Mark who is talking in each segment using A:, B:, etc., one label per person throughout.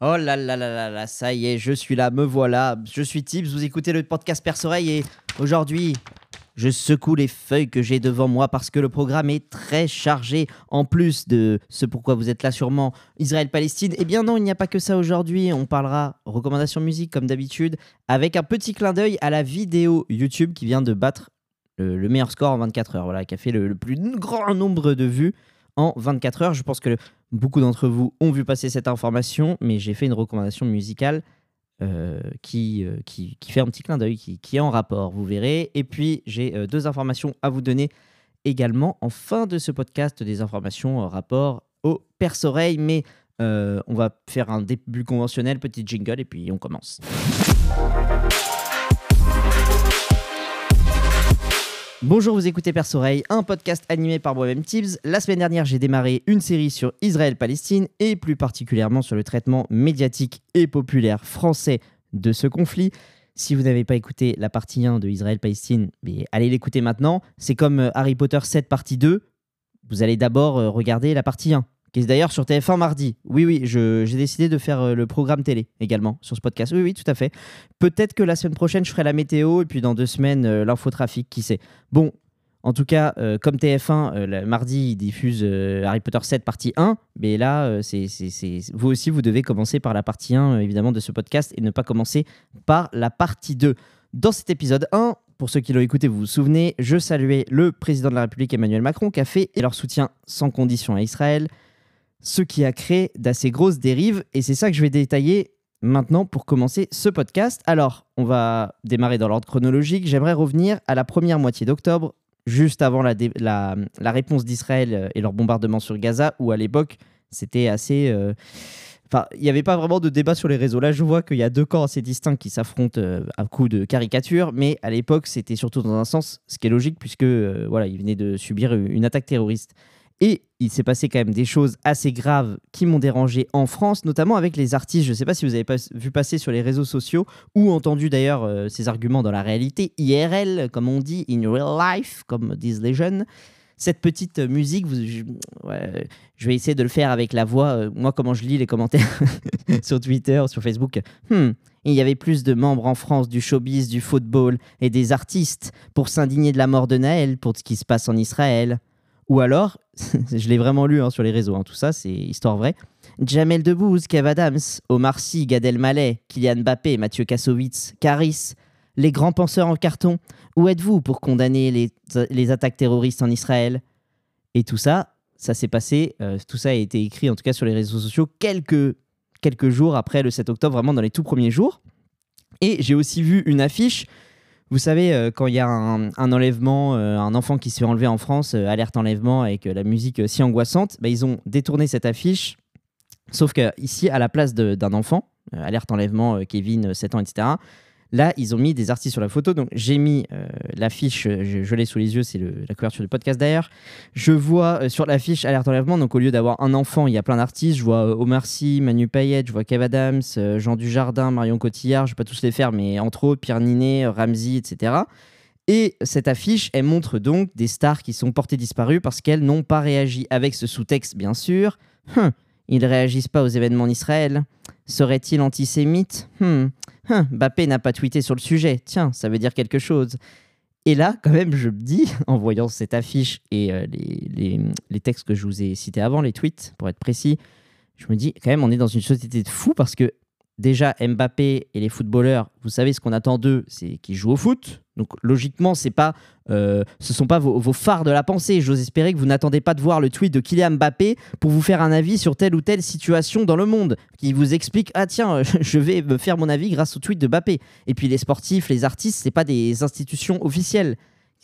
A: Oh là là là là là, ça y est, je suis là, me voilà. Je suis Tips, vous écoutez le podcast Perce-Oreille et aujourd'hui, je secoue les feuilles que j'ai devant moi parce que le programme est très chargé. En plus de ce pourquoi vous êtes là sûrement, Israël-Palestine. Eh bien non, il n'y a pas que ça aujourd'hui. On parlera recommandations musique comme d'habitude avec un petit clin d'œil à la vidéo YouTube qui vient de battre le, le meilleur score en 24 heures, voilà, qui a fait le, le plus grand nombre de vues en 24 heures. Je pense que beaucoup d'entre vous ont vu passer cette information, mais j'ai fait une recommandation musicale euh, qui, euh, qui, qui fait un petit clin d'œil, qui, est en rapport, vous verrez. Et puis, j'ai euh, deux informations à vous donner également en fin de ce podcast, des informations en rapport au perce-oreille, mais on va faire un début conventionnel, petit jingle, et puis on commence. Bonjour, vous écoutez Perce Oreille, un podcast animé par moi-même Tibbs. La semaine dernière, j'ai démarré une série sur Israël-Palestine et plus particulièrement sur le traitement médiatique et populaire français de ce conflit. Si vous n'avez pas écouté la partie 1 de Israël-Palestine, allez l'écouter maintenant. C'est comme euh, Harry Potter 7 partie 2. Vous allez d'abord euh, regarder la partie 1, qui est d'ailleurs sur TF1 mardi. Oui, oui, j'ai décidé de faire euh, le programme télé également sur ce podcast. Oui, oui, tout à fait. Peut-être que la semaine prochaine, je ferai la météo et puis dans deux semaines, euh, l'infotrafic, qui sait. Bon, en tout cas, euh, comme TF1, euh, mardi, il diffuse euh, Harry Potter 7 partie 1, mais là, c'est, vous aussi, vous devez commencer par la partie 1, euh, évidemment, de ce podcast et ne pas commencer par la partie 2. Dans cet épisode 1, pour ceux qui l'ont écouté, vous vous souvenez, je saluais le président de la République Emmanuel Macron qui a fait leur soutien sans condition à Israël, ce qui a créé d'assez grosses dérives, et c'est ça que je vais détailler maintenant pour commencer ce podcast. Alors, on va démarrer dans l'ordre chronologique. J'aimerais revenir à la première moitié d'octobre, juste avant la, réponse d'Israël euh, et leur bombardement sur Gaza, où à l'époque, c'était assez... euh, Enfin, il n'y avait pas vraiment de débat sur les réseaux. Là, je vois qu'il y a deux camps assez distincts qui s'affrontent euh, à coup de caricature, mais à l'époque, c'était surtout dans un sens, ce qui est logique, puisque voilà, ils venaient de subir une attaque terroriste. Et il s'est passé quand même des choses assez graves qui m'ont dérangé en France, notamment avec les artistes. Je ne sais pas si vous avez pas vu passer sur les réseaux sociaux ou entendu d'ailleurs euh, ces arguments dans la réalité, IRL, comme on dit, in real life, comme disent les jeunes. Cette petite musique, je vais essayer de le faire avec la voix. euh, moi, comment je lis les commentaires sur Twitter, sur Facebook. Hmm, il y avait plus de membres en France du showbiz, du football et des artistes pour s'indigner de la mort de Naël, pour ce qui se passe en Israël. Ou alors, je l'ai vraiment lu hein, sur les réseaux, hein, tout ça, c'est histoire vraie. Jamel Debbouze, Kev Adams, Omar Sy, Gad Elmaleh, Kylian Mbappé, Mathieu Kassovitz, Caris, les grands penseurs en carton. Où êtes-vous pour condamner les, attaques terroristes en Israël? Et tout ça, ça s'est passé, euh, tout ça a été écrit en tout cas sur les réseaux sociaux quelques jours après le 7 octobre, vraiment dans les tout premiers jours. Et j'ai aussi vu une affiche vous savez, euh, quand il y a un, enlèvement, euh, un enfant qui se fait enlever en France, euh, alerte enlèvement avec la musique si angoissante, bah, ils ont détourné cette affiche. Sauf que ici, à la place d'un enfant, alerte enlèvement, Kevin, euh, 7 ans, etc., là, ils ont mis des artistes sur la photo. Donc, j'ai mis euh, l'affiche, euh, je, l'ai sous les yeux, c'est la couverture du podcast d'ailleurs. Je vois euh, sur l'affiche alerte enlèvement, donc au lieu d'avoir un enfant, il y a plein d'artistes. Je vois euh, Omar Sy, Manu Payet, je vois Kev Adams, Jean Dujardin, Marion Cotillard, je vais pas tous les faire, mais entre autres, Pierre Ninet, Ramsey, etc. Et cette affiche, elle montre donc des stars qui sont portées disparues parce qu'elles n'ont pas réagi avec ce sous-texte, bien sûr. Hum, ils ne réagissent pas aux événements en Israël. Serait-il antisémite Hum, hum, Mbappé n'a pas tweeté sur le sujet. Tiens, ça veut dire quelque chose. Et là, quand même, je me dis, en voyant cette affiche et euh, les, les- les textes que je vous ai cités avant, les tweets, pour être précis, je me dis, quand même, on est dans une société de fous parce que déjà, Mbappé et les footballeurs, vous savez, ce qu'on attend d'eux, c'est qu'ils jouent au foot. Donc, logiquement, c'est pas, euh, ce sont pas vos, vos phares de la pensée. J'ose espérer que vous n'attendez pas de voir le tweet de Kylian Mbappé pour vous faire un avis sur telle ou telle situation dans le monde, qui vous explique, ah tiens, je vais me faire mon avis grâce au tweet de Mbappé. Et puis les sportifs, les artistes, c'est pas des institutions officielles.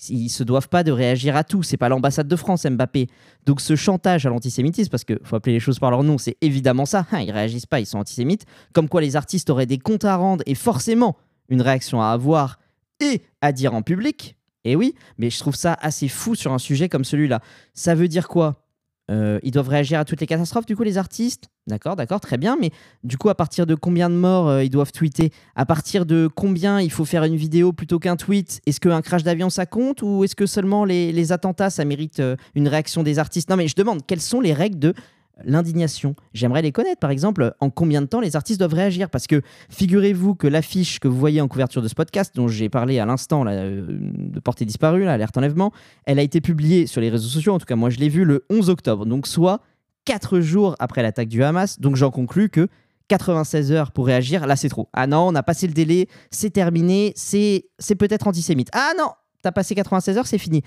A: Ils se doivent pas de réagir à tout. C'est pas l'ambassade de France, Mbappé. Donc ce chantage à l'antisémitisme, parce qu'il faut appeler les choses par leur nom, c'est évidemment ça. Hein, ils réagissent pas, ils sont antisémites. Comme quoi les artistes auraient des comptes à rendre et forcément une réaction à avoir et à dire en public. Et oui, mais je trouve ça assez fou sur un sujet comme celui-là. Ça veut dire quoi? Euh, Ils doivent réagir à toutes les catastrophes, du coup, les artistes? D'accord, d'accord, très bien. Mais du coup, à partir de combien de morts euh, ils doivent tweeter? À partir de combien il faut faire une vidéo plutôt qu'un tweet? Est-ce qu'un crash d'avion, ça compte? Ou est-ce que seulement les, attentats, ça mérite euh, une réaction des artistes? Non, mais je demande, quelles sont les règles de l'indignation. J'aimerais les connaître, par exemple, en combien de temps les artistes doivent réagir. Parce que figurez-vous que l'affiche que vous voyez en couverture de ce podcast, dont j'ai parlé à l'instant euh, de portée disparue, alerte enlèvement, elle a été publiée sur les réseaux sociaux, en tout cas moi je l'ai vu le 11 octobre, donc soit 4 jours après l'attaque du Hamas. Donc j'en conclus que 96 heures pour réagir, là c'est trop. Ah non, on a passé le délai, c'est terminé, c'est peut-être antisémite. Ah non, t'as passé 96 heures, c'est fini.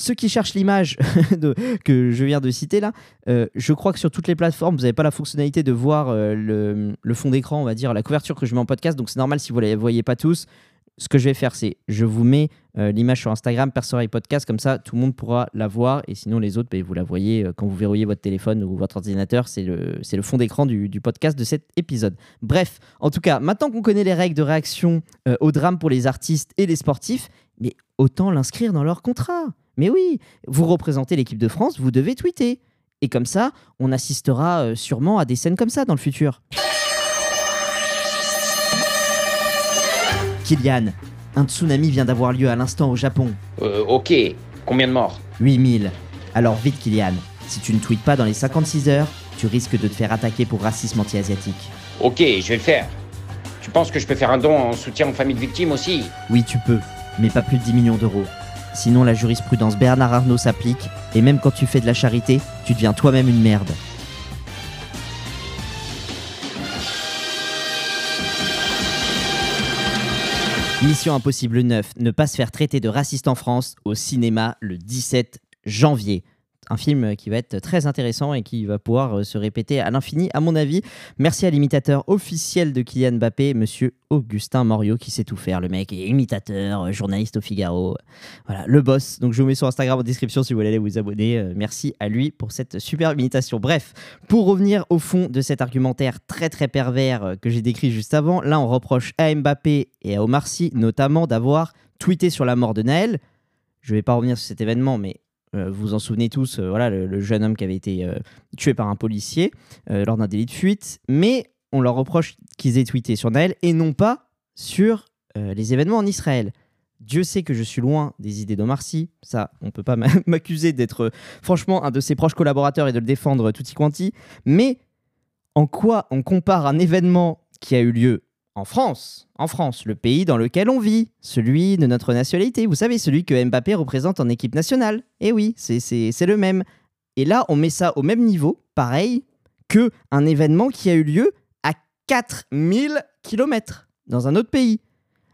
A: Ceux qui cherchent l'image que je viens de citer là, euh, je crois que sur toutes les plateformes, vous n'avez pas la fonctionnalité de voir euh, le, fond d'écran, on va dire, la couverture que je mets en podcast. Donc c'est normal si vous ne la voyez pas tous ce que je vais faire, c'est je vous mets euh, l'image sur Instagram, Persoreille Podcast, comme ça tout le monde pourra la voir. Et sinon, les autres, ben, vous la voyez quand vous verrouillez votre téléphone ou votre ordinateur. C'est le, fond d'écran du, podcast de cet épisode. Bref, en tout cas, maintenant qu'on connaît les règles de réaction au drame pour les artistes et les sportifs, mais autant l'inscrire dans leur contrat. Mais oui, vous représentez l'équipe de France, vous devez tweeter. Et comme ça, on assistera sûrement à des scènes comme ça dans le futur. Kylian, un tsunami vient d'avoir lieu à l'instant au Japon.
B: Euh, ok. Combien de morts?
A: 8000. Alors vite, Kylian. Si tu ne tweets pas dans les 56 heures, tu risques de te faire attaquer pour racisme anti-asiatique.
B: Ok, je vais le faire. Tu penses que je peux faire un don en soutien aux familles de victimes aussi?
A: Oui, tu peux, mais pas plus de 10 millions d'euros. Sinon, la jurisprudence Bernard Arnault s'applique, et même quand tu fais de la charité, tu deviens toi-même une merde. Mission Impossible 9, ne pas se faire traiter de raciste en France au cinéma le 17 janvier un film qui va être très intéressant et qui va pouvoir euh, se répéter à l'infini, à mon avis. Merci à l'imitateur officiel de Kylian Mbappé, monsieur Augustin Morio, qui sait tout faire. Le mec est imitateur, euh, journaliste au Figaro. Voilà, le boss. Donc je vous mets sur Instagram en description si vous voulez aller vous abonner. Euh, merci à lui pour cette superbe imitation. Bref, pour revenir au fond de cet argumentaire très très pervers que j'ai décrit juste avant, là on reproche à Mbappé et à Omar Sy notamment d'avoir tweeté sur la mort de Naël. Je ne vais pas revenir sur cet événement, mais vous vous en souvenez tous, euh, voilà, le, jeune homme qui avait été euh, tué par un policier lors d'un délit de fuite, mais on leur reproche qu'ils aient tweeté sur Naël et non pas sur les événements en Israël. Dieu sait que je suis loin des idées d'Omar Sy, ça, on peut pas m'accuser d'être franchement un de ses proches collaborateurs et de le défendre tutti quanti, mais en quoi on compare un événement qui a eu lieu en France, en France, le pays dans lequel on vit, celui de notre nationalité. Vous savez, celui que Mbappé représente en équipe nationale. Eh oui, c'est le même. Et là, on met ça au même niveau, pareil, que un événement qui a eu lieu à 4000 km dans un autre pays.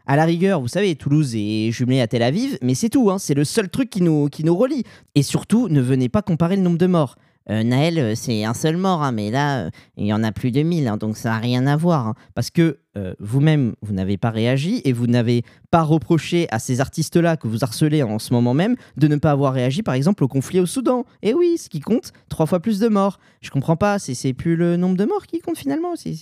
A: À la rigueur, vous savez, Toulouse est jumelée à Tel Aviv, mais c'est tout, hein, c'est le seul truc qui nous, qui nous relie. Et surtout, ne venez pas comparer le nombre de morts. Euh, Naël, euh, c'est un seul mort, hein, mais là, euh, il y en a plus de 1000, hein, donc ça n'a rien à voir. Hein. parce que vous-même, vous, n'avez pas réagi et vous n'avez pas reproché à ces artistes-là que vous harcelez en ce moment même de ne pas avoir réagi, par exemple, au conflit au Soudan. Et oui, ce qui compte, trois fois plus de morts. Je comprends pas, c'est plus le nombre de morts qui compte finalement. C'est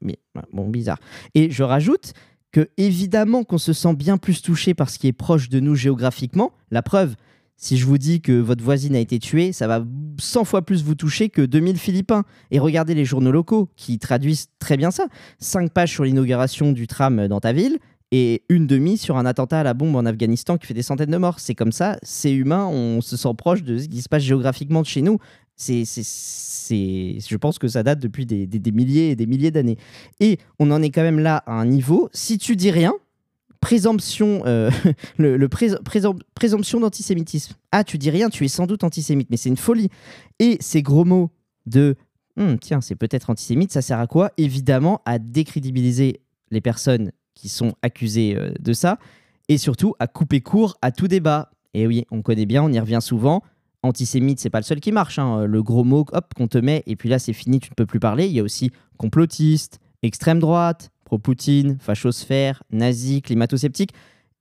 A: mais, bon, bizarre. Et je rajoute que évidemment qu'on se sent bien plus touché par ce qui est proche de nous géographiquement. La preuve, si je vous dis que votre voisine a été tuée, ça va 100 fois plus vous toucher que 2000 Philippins. Et regardez les journaux locaux qui traduisent très bien ça. 5 pages sur l'inauguration du tram dans ta ville et une demi sur un attentat à la bombe en Afghanistan qui fait des centaines de morts. C'est comme ça, c'est humain, on se sent proche de ce qui se passe géographiquement de chez nous. C'est, je pense que ça date depuis des milliers et des milliers d'années. Et on en est quand même là à un niveau, si tu dis rien, présomption, euh, le, présomption d'antisémitisme. Ah, tu dis rien, tu es sans doute antisémite, mais c'est une folie. Et ces gros mots de hum, tiens, c'est peut-être antisémite, ça sert à quoi? Évidemment à décrédibiliser les personnes qui sont accusées euh, de ça, et surtout à couper court à tout débat. Et oui, on connaît bien, on y revient souvent. Antisémite, c'est pas le seul qui marche. Hein. Le gros mot, hop, qu'on te met, et puis là, c'est fini, tu ne peux plus parler. Il y a aussi complotiste, extrême droite, pro-Poutine, fachosphère, nazi, climato-sceptique,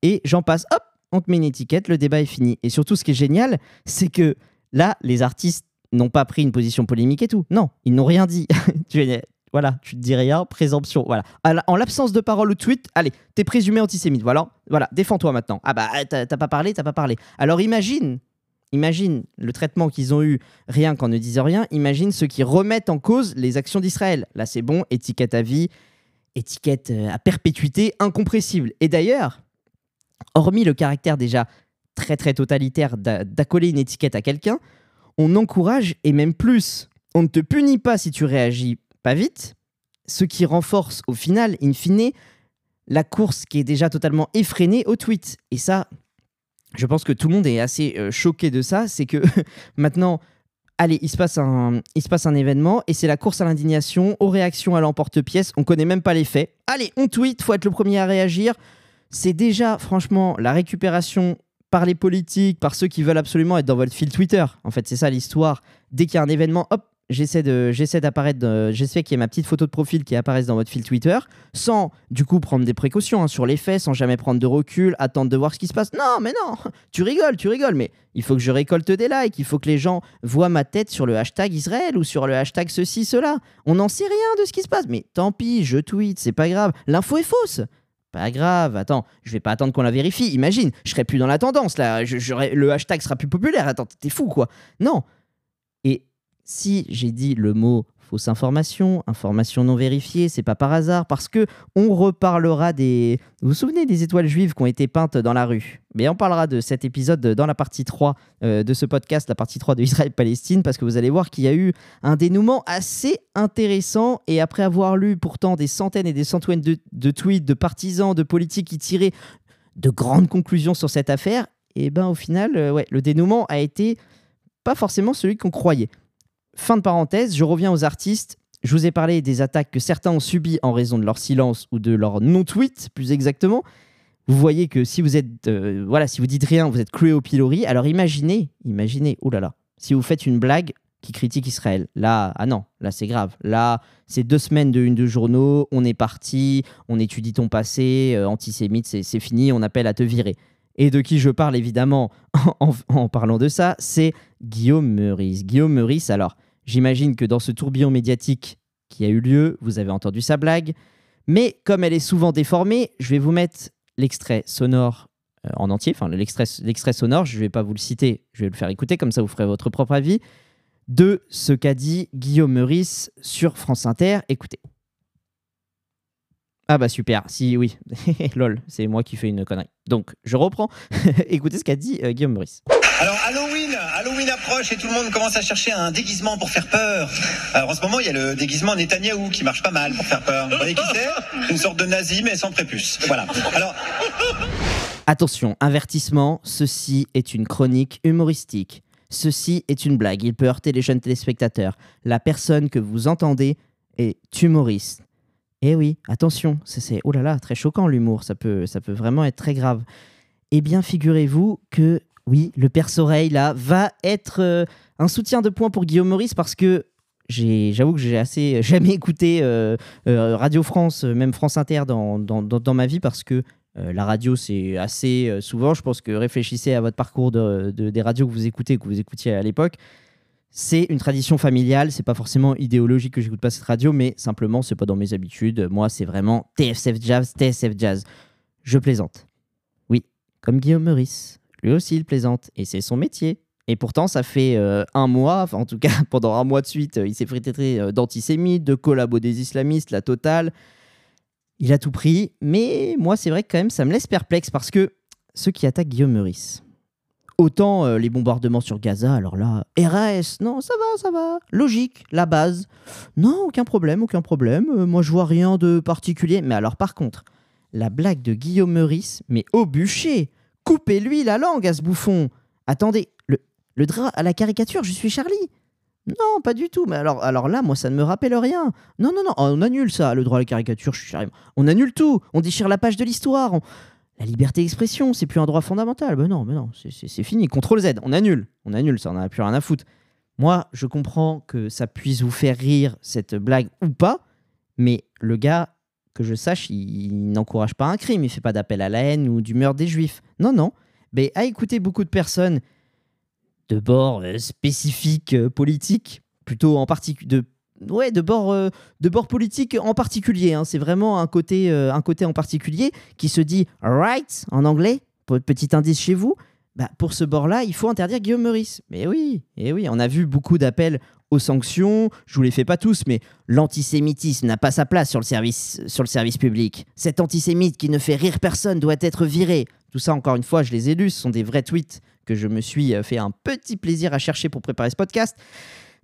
A: et j'en passe, hop, on te met une étiquette, le débat est fini. Et surtout, ce qui est génial, c'est que là, les artistes n'ont pas pris une position polémique et tout. Non, ils n'ont rien dit. voilà, tu te dis rien, présomption. Voilà. En l'absence de parole ou tweet, allez, t'es présumé antisémite. Voilà, voilà, défends-toi maintenant. Ah bah, t'as pas parlé, t'as pas parlé. Alors imagine, imagine le traitement qu'ils ont eu rien qu'en ne disant rien. Imagine ceux qui remettent en cause les actions d'Israël. Là, c'est bon, étiquette à vie, étiquette euh, à perpétuité incompressible. Et d'ailleurs, hormis le caractère déjà très très totalitaire d'accoler une étiquette à quelqu'un, on encourage, et même plus, On ne te punit pas si tu réagis pas vite, ce qui renforce au final, in fine, la course qui est déjà totalement effrénée au tweet. Et ça, je pense que tout le monde est assez euh, choqué de ça. C'est que maintenant, allez, il se passe un, événement et c'est la course à l'indignation, aux réactions à l'emporte-pièce. On connaît même pas les faits. Allez, on tweet, faut être le premier à réagir. C'est déjà, franchement, la récupération par les politiques, par ceux qui veulent absolument être dans votre fil Twitter. En fait, c'est ça l'histoire. Dès qu'il y a un événement, hop, j'essaie de j'essaie d'apparaître j'essaie qu'il y ait ma petite photo de profil qui apparaisse dans votre fil Twitter sans du coup prendre des précautions hein, sur les faits sans jamais prendre de recul attendre de voir ce qui se passe non mais non tu rigoles tu rigoles mais il faut que je récolte des likes il faut que les gens voient ma tête sur le hashtag Israël ou sur le hashtag ceci cela on n'en sait rien de ce qui se passe mais tant pis je tweet c'est pas grave l'info est fausse pas grave, attends, je vais pas attendre qu'on la vérifie. Imagine, je serai plus dans la tendance là, le hashtag sera plus populaire. Attends, t'es fou quoi Non. Si j'ai dit le mot fausse information, information non vérifiée, c'est pas par hasard, parce que on reparlera des. Vous vous souvenez des étoiles juives qui ont été peintes dans la rue? Mais on parlera de cet épisode dans la partie 3 euh, de ce podcast, la partie 3 de Israël-Palestine, parce que vous allez voir qu'il y a eu un dénouement assez intéressant. Et après avoir lu pourtant des centaines et des centaines de, tweets de partisans, de politiques qui tiraient de grandes conclusions sur cette affaire, et ben au final, euh, ouais, le dénouement a été pas forcément celui qu'on croyait. Fin de parenthèse, je reviens aux artistes. Je vous ai parlé des attaques que certains ont subies en raison de leur silence ou de leur non-tweet, plus exactement. Vous voyez que si vous êtes, euh, voilà, si vous dites rien, vous êtes cloué au pilori. Alors imaginez, imaginez, oh là là, si vous faites une blague qui critique Israël. Là, ah non, là c'est grave. Là, c'est deux semaines de une de journaux, on est parti, on étudie ton passé, euh, antisémite, c'est fini, on appelle à te virer. Et de qui je parle évidemment en, parlant de ça, c'est Guillaume Meurice. Guillaume Meurice, alors, J'imagine que dans ce tourbillon médiatique qui a eu lieu, vous avez entendu sa blague. Mais comme elle est souvent déformée, je vais vous mettre l'extrait sonore euh, en entier, enfin l'extrait sonore, je ne vais pas vous le citer, je vais le faire écouter, comme ça vous ferez votre propre avis, de ce qu'a dit Guillaume Meurice sur France Inter. Écoutez. Ah bah super, si oui, lol, c'est moi qui fais une connerie. Donc je reprends, écoutez ce qu'a dit euh, Guillaume Meurice.
C: Alors Halloween, Halloween approche et tout le monde commence à chercher un déguisement pour faire peur. Alors en ce moment, il y a le déguisement Netanyahou qui marche pas mal pour faire peur. Vous voyez qui c'est? Une sorte de nazi mais sans prépuce. Voilà. Alors
A: Attention, avertissement, ceci est une chronique humoristique. Ceci est une blague, il peut heurter les jeunes téléspectateurs. La personne que vous entendez est humoriste. Eh oui, attention, c'est oh là là, très choquant l'humour, ça peut ça peut vraiment être très grave. Eh bien, figurez-vous que oui, le perce-oreille, là, va être euh, un soutien de points pour Guillaume Maurice parce que j'avoue que j'ai assez jamais écouté euh, euh, Radio France, même France Inter dans, ma vie parce que la radio, c'est assez souvent, je pense que réfléchissez à votre parcours de, des radios que vous écoutez, que vous écoutiez à l'époque. C'est une tradition familiale, c'est pas forcément idéologique que j'écoute pas cette radio, mais simplement, c'est pas dans mes habitudes. Moi, c'est vraiment TFF Jazz, TSF Jazz. Je plaisante. Oui, comme Guillaume Meurice. Lui aussi, il plaisante. Et c'est son métier. Et pourtant, ça fait euh, un mois, enfin en tout cas pendant un mois de suite, euh, il s'est traiter euh, d'antisémite, de collabo des islamistes, la totale. Il a tout pris. Mais moi, c'est vrai que quand même, ça me laisse perplexe parce que ceux qui attaquent Guillaume Meurice, autant les bombardements sur Gaza, alors là, RAS, non, ça va, ça va. Logique, la base. Non, aucun problème, aucun problème. moi, je vois rien de particulier. Mais alors, par contre, la blague de Guillaume Meurice, mais au bûcher Coupez-lui la langue à ce bouffon. Attendez, le, le drap à la caricature, je suis Charlie. Non, pas du tout. Mais alors, alors là, moi, ça ne me rappelle rien. Non, non, non, on annule ça, le droit à la caricature, je suis Charlie. On annule tout. On déchire la page de l'histoire. La liberté d'expression, c'est plus un droit fondamental. Ben non, mais non, c'est fini. Contrôle Z, on annule. On annule ça, on n'a plus rien à foutre. Moi, je comprends que ça puisse vous faire rire, cette blague ou pas, mais le gars, que je sache, il, n'encourage pas un crime, il fait pas d'appel à la haine ou du meurtre des juifs. Non, non. Mais à écouter beaucoup de personnes de bord euh, spécifique euh, politique, plutôt en particulier de ouais de bord euh, de bord politique en particulier. Hein. C'est vraiment un côté un côté en particulier qui se dit right en anglais. Petit indice chez vous. Bah, pour ce bord-là, il faut interdire Guillaume Meurice. Mais oui, oui, on a vu beaucoup d'appels aux sanctions. Je vous les fais pas tous, mais l'antisémitisme n'a pas sa place sur le service, sur le service public. Cet antisémite qui ne fait rire personne doit être viré. Tout ça, encore une fois, je les ai lus. Ce sont des vrais tweets que je me suis euh, fait un petit plaisir à chercher pour préparer ce podcast.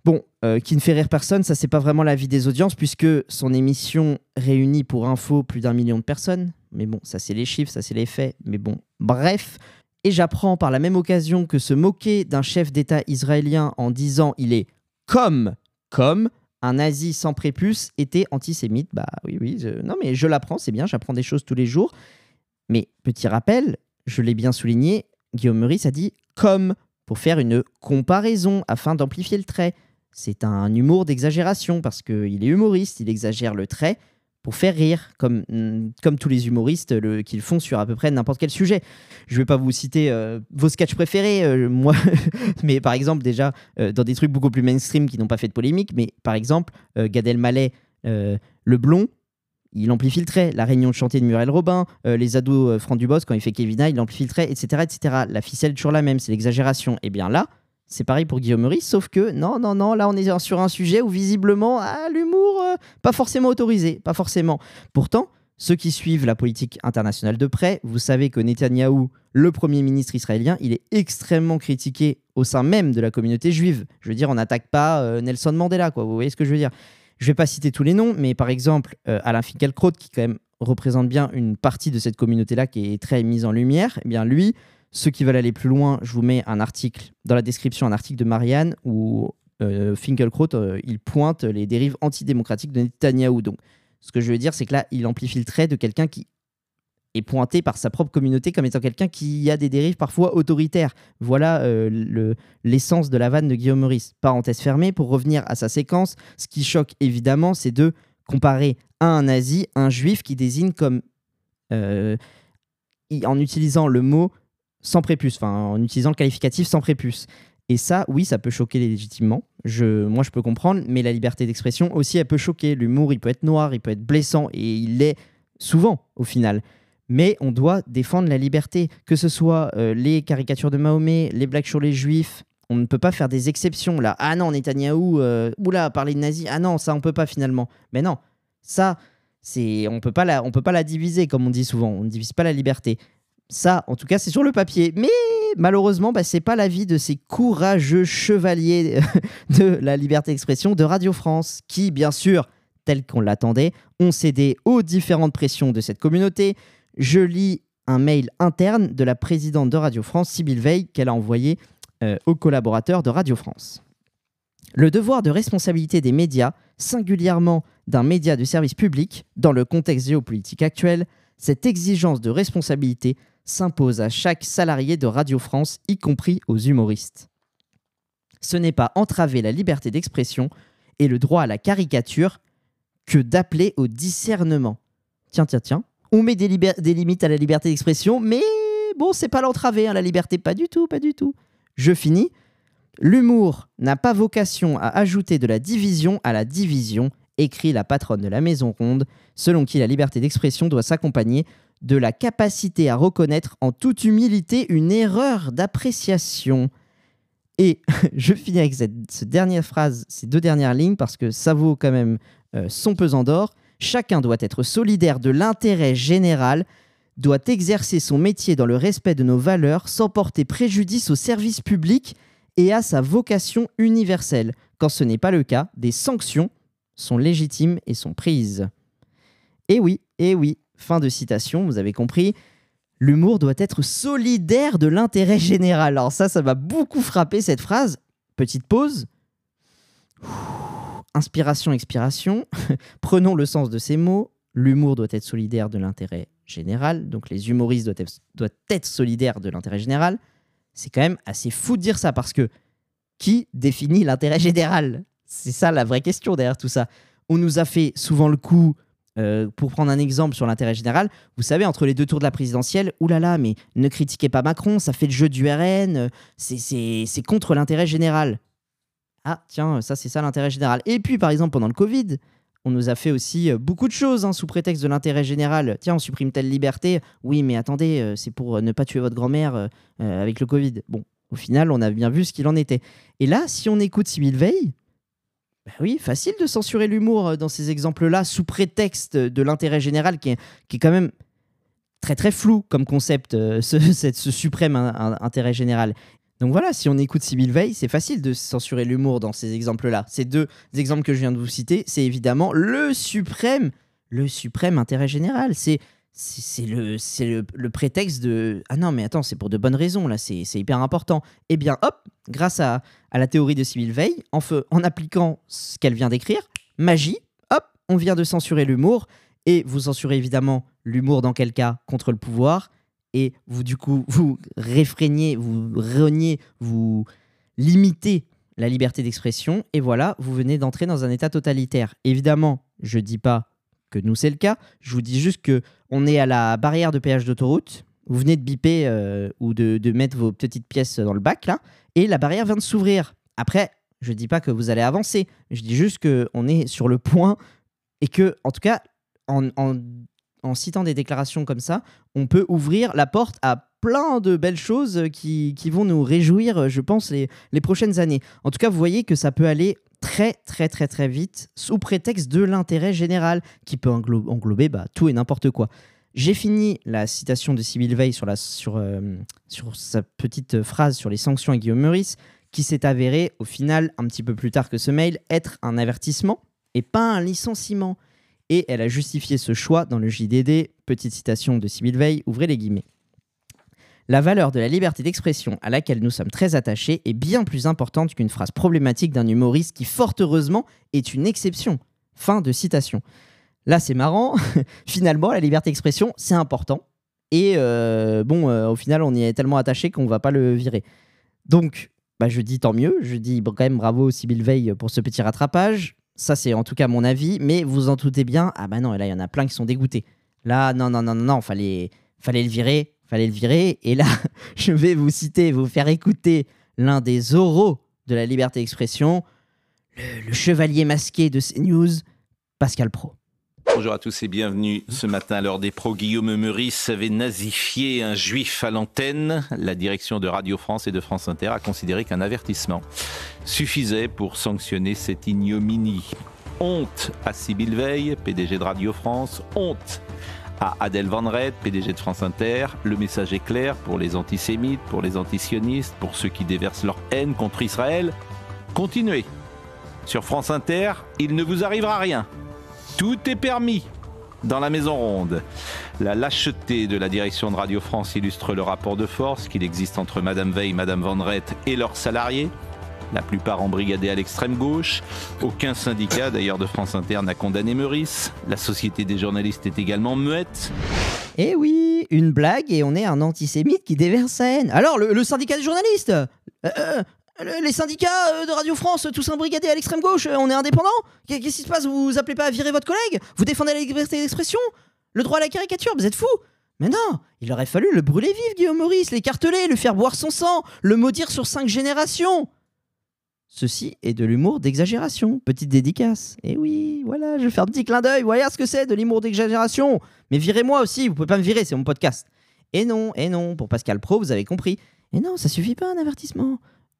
A: Bon, euh, qui ne fait rire personne, ça c'est pas vraiment l'avis des audiences puisque son émission réunit pour info plus d'un million de personnes. Mais bon, ça c'est les chiffres, ça c'est les faits. Mais bon, bref. Et j'apprends par la même occasion que se moquer d'un chef d'État israélien en disant il est comme, comme un nazi sans prépuce était antisémite. Bah oui, oui, non mais je l'apprends, c'est bien, j'apprends des choses tous les jours. Mais petit rappel, je l'ai bien souligné, Guillaume Meurice a dit comme pour faire une comparaison afin d'amplifier le trait. C'est un humour d'exagération parce qu'il est humoriste, il exagère le trait pour faire rire, comme, mm, comme tous les humoristes qu'ils font sur à peu près n'importe quel sujet. Je ne vais pas vous citer euh, vos sketchs préférés, euh, moi, mais par exemple déjà euh, dans des trucs beaucoup plus mainstream qui n'ont pas fait de polémique, mais par exemple Gad Elmaleh, le blond, il amplifie le trait. La réunion de chantier de Muriel Robin, les ados Franck Dubos quand il fait Kevina, il amplifie le trait, etc., etc. La ficelle toujours la même, c'est l'exagération. Et bien là, c'est pareil pour Guillaume Meurice, sauf que non, non, non, là on est sur un sujet où visiblement ah, l'humour, euh, pas forcément autorisé, pas forcément. Pourtant, ceux qui suivent la politique internationale de près, vous savez que Netanyahou, le Premier ministre israélien, il est extrêmement critiqué au sein même de la communauté juive. Je veux dire, on n'attaque pas euh, Nelson Mandela, quoi. Vous voyez ce que je veux dire Je vais pas citer tous les noms, mais par exemple, euh, Alain Finkielkraut, qui quand même représente bien une partie de cette communauté-là qui est très mise en lumière, eh bien lui, ceux qui veulent aller plus loin, je vous mets un article dans la description, un article de Marianne où euh, Finkelkraut euh, il pointe les dérives antidémocratiques de Netanyahou. Donc, ce que je veux dire, c'est que là, il amplifie le trait de quelqu'un qui est pointé par sa propre communauté comme étant quelqu'un qui a des dérives parfois autoritaires. Voilà euh, l'essence de la vanne de Guillaume Meurice. Parenthèse fermée, pour revenir à sa séquence, ce qui choque évidemment, c'est de comparer à un nazi un juif qui désigne comme, euh, en utilisant le mot sans prépuce, en utilisant le qualificatif sans prépuce. Et ça, oui, ça peut choquer légitimement. Moi, je peux comprendre, mais la liberté d'expression aussi, elle peut choquer. L'humour, il peut être noir, il peut être blessant, et il l'est souvent au final. Mais on doit défendre la liberté, que ce soit euh, les caricatures de Mahomet, les blagues sur les juifs. On ne peut pas faire des exceptions là. Ah non, Netanyahou, euh, oula, parler de nazis. Ah non, ça on peut pas finalement. Mais non, ça, on peut on peut pas la diviser comme on dit souvent. On ne divise pas la liberté. Ça, en tout cas, c'est sur le papier. Mais malheureusement, bah, c'est pas l'avis de ces courageux chevaliers de la liberté d'expression de Radio France, qui, bien sûr, tel qu'on l'attendait, ont cédé aux différentes pressions de cette communauté. Je lis un mail interne de la présidente de Radio France, Sybille Veil, qu'elle a envoyé euh, aux collaborateurs de Radio France. Le devoir de responsabilité des médias, singulièrement d'un média de service public, dans le contexte géopolitique actuel, cette exigence de responsabilité s'impose à chaque salarié de Radio France, y compris aux humoristes. Ce n'est pas entraver la liberté d'expression et le droit à la caricature que d'appeler au discernement. Tiens, tiens, tiens, on met des, limites à la liberté d'expression, mais bon, c'est pas l'entraver, hein, la liberté, pas du tout, pas du tout. Je finis. L'humour n'a pas vocation à ajouter de la division à la division, écrit la patronne de la Maison Ronde, selon qui la liberté d'expression doit s'accompagner de la capacité à reconnaître en toute humilité une erreur d'appréciation. Et je finis avec cette, dernière phrase, ces deux dernières lignes, parce que ça vaut quand même euh, son pesant d'or. Chacun doit être solidaire de l'intérêt général, doit exercer son métier dans le respect de nos valeurs sans porter préjudice au service public et à sa vocation universelle. Quand ce n'est pas le cas, des sanctions sont légitimes et sont prises. Et oui, et oui, Fin de citation, vous avez compris. L'humour doit être solidaire de l'intérêt général. Alors ça, ça m'a beaucoup frappé cette phrase. Petite pause. Inspiration, expiration. Prenons le sens de ces mots. L'humour doit être solidaire de l'intérêt général. Donc les humoristes doivent être, doivent être solidaires de l'intérêt général. C'est quand même assez fou de dire ça parce que qui définit l'intérêt général? C'est ça la vraie question derrière tout ça. On nous a fait souvent le coup euh, pour prendre un exemple sur l'intérêt général, vous savez, entre les deux tours de la présidentielle, oulala, mais ne critiquez pas Macron, ça fait le jeu du RN, euh, c'est contre l'intérêt général. Ah, tiens, ça, c'est ça l'intérêt général. Et puis, par exemple, pendant le Covid, on nous a fait aussi euh, beaucoup de choses hein, sous prétexte de l'intérêt général. Tiens, on supprime telle liberté. Oui, mais attendez, c'est pour ne pas tuer votre grand-mère avec le Covid. Bon, au final, on a bien vu ce qu'il en était. Et là, si on écoute Sybille Veil, bah oui, facile de censurer l'humour euh, dans ces exemples-là, sous prétexte de l'intérêt général qui est, qui est quand même très très flou comme concept, euh, ce, suprême intérêt général. Donc voilà, si on écoute Sibyl Veil, c'est facile de censurer l'humour dans ces exemples-là. Ces deux exemples que je viens de vous citer, c'est évidemment le suprême, le suprême intérêt général. C'est c'est le, le, prétexte de ah non mais attends c'est pour de bonnes raisons là c'est hyper important et eh bien hop grâce à, à la théorie de Sibyl Veil en, en appliquant ce qu'elle vient d'écrire magie hop on vient de censurer l'humour et vous censurez évidemment l'humour dans quel cas? Contre le pouvoir et vous du coup vous réfréniez, vous reniez, vous limitez la liberté d'expression et voilà, vous venez d'entrer dans un état totalitaire. Évidemment, je dis pas que nous c'est le cas, je vous dis juste que on est à la barrière de péage d'autoroute, vous venez de biper euh, ou de, de, mettre vos petites pièces dans le bac là et la barrière vient de s'ouvrir. Après, je dis pas que vous allez avancer, je dis juste que on est sur le point et que en tout cas en, en en citant des déclarations comme ça, on peut ouvrir la porte à plein de belles choses qui, vont nous réjouir, je pense, les, les, prochaines années. En tout cas, vous voyez que ça peut aller très, très, très, très vite sous prétexte de l'intérêt général qui peut englober bah, tout et n'importe quoi. J'ai fini la citation de Sibyl Veil sur, euh, sur sa petite phrase sur les sanctions à Guillaume Meurice, qui s'est avéré, au final, un petit peu plus tard que ce mail, être un avertissement et pas un licenciement et elle a justifié ce choix dans le JDD, petite citation de Sibyl Veil, ouvrez les guillemets. La valeur de la liberté d'expression à laquelle nous sommes très attachés est bien plus importante qu'une phrase problématique d'un humoriste qui, fort heureusement, est une exception. Fin de citation. Là, c'est marrant. Finalement, la liberté d'expression, c'est important. Et euh, bon, euh, au final, on y est tellement attaché qu'on va pas le virer. Donc, bah, je dis tant mieux. Je dis quand même bravo Sibyl Veil pour ce petit rattrapage. Ça, c'est en tout cas mon avis. Mais vous en doutez bien, ah bah non, et là, il y en a plein qui sont dégoûtés. Là, non, non, non, non, non, fallait, fallait le virer, fallait le virer. Et là, je vais vous citer, vous faire écouter l'un des oraux de la liberté d'expression, le, chevalier masqué de CNews, Pascal Pro.
D: Bonjour à tous et bienvenue. Ce matin, lors des pros, Guillaume Meurice avait nazifié un juif à l'antenne. La direction de Radio France et de France Inter a considéré qu'un avertissement suffisait pour sanctionner cette ignominie. Honte à Sybille Veil, PDG de Radio France. Honte à Adèle Van Red, PDG de France Inter. Le message est clair pour les antisémites, pour les antisionistes, pour ceux qui déversent leur haine contre Israël. Continuez. Sur France Inter, il ne vous arrivera rien. Tout est permis dans la Maison Ronde. La lâcheté de la direction de Radio France illustre le rapport de force qu'il existe entre Madame Veil, Madame Vendrette et leurs salariés. La plupart embrigadés à l'extrême gauche. Aucun syndicat, d'ailleurs de France Inter, n'a condamné Meurice. La Société des journalistes est également muette.
A: Eh oui, une blague et on est un antisémite qui déverse sa haine. Alors, le, syndicat des journalistes euh, euh, les syndicats euh, de Radio France, tous imbrigadés à l'extrême gauche, on est indépendants? Qu'est-ce qui se passe? Vous appelez pas à virer votre collègue? Vous défendez la liberté d'expression? Le droit à la caricature Vous êtes fou Mais non Il aurait fallu le brûler vif, Guillaume Maurice, l'écarteler, le faire boire son sang, le maudire sur cinq générations Ceci est de l'humour d'exagération. Petite dédicace. Et eh oui, voilà, je vais faire un petit clin d'œil. Voyez ce que c'est de l'humour d'exagération. Mais virez-moi aussi, vous pouvez pas me virer, c'est mon podcast. Et non, et non, pour Pascal Pro, vous avez compris. Et non, ça suffit pas un avertissement.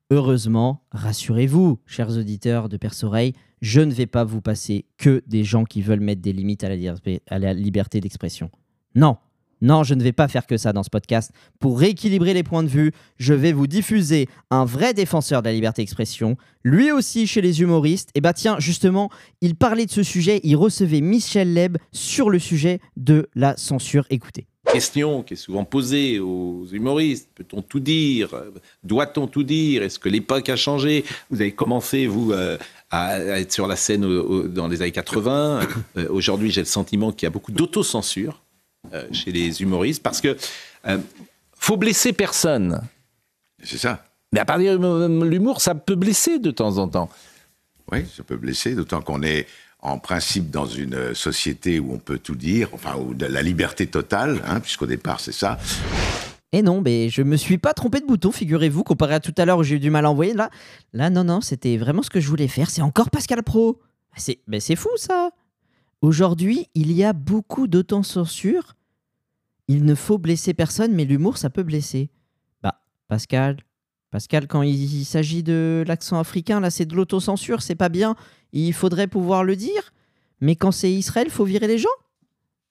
A: Heureusement, rassurez-vous, chers auditeurs de Perce-Oreille, je ne vais pas vous passer que des gens qui veulent mettre des limites à la liberté d'expression. Non, non, je ne vais pas faire que ça dans ce podcast. Pour rééquilibrer les points de vue, je vais vous diffuser un vrai défenseur de la liberté d'expression, lui aussi chez les humoristes. Et bah tiens, justement, il parlait de ce sujet, il recevait Michel Leb sur le sujet de la censure. Écoutez
D: question qui est souvent posée aux humoristes. Peut-on tout dire? Doit-on tout dire? Est-ce que l'époque a changé? Vous avez commencé, vous, euh, à être sur la scène dans les années 80. Euh, aujourd'hui, j'ai le sentiment qu'il y a beaucoup d'autocensure chez les humoristes parce que faut blesser personne.
E: C'est ça.
D: Mais à partir de l'humour, ça peut blesser de temps en temps.
E: Oui, ça peut blesser, d'autant qu'on est en principe dans une société où on peut tout dire, enfin, où de la liberté totale, hein, puisqu'au départ c'est ça.
A: Et non, mais je me suis pas trompé de bouton, figurez-vous, comparé à tout à l'heure où j'ai eu du mal à envoyer. Là, là non, non, c'était vraiment ce que je voulais faire. C'est encore Pascal Pro. C'est, mais c'est fou ça. Aujourd'hui, il y a beaucoup d'autocensure. Il ne faut blesser personne, mais l'humour, ça peut blesser. Bah, Pascal, Pascal, quand il s'agit de l'accent africain, là, c'est de l'autocensure, c'est pas bien. Il faudrait pouvoir le dire. Mais quand c'est Israël, faut virer les gens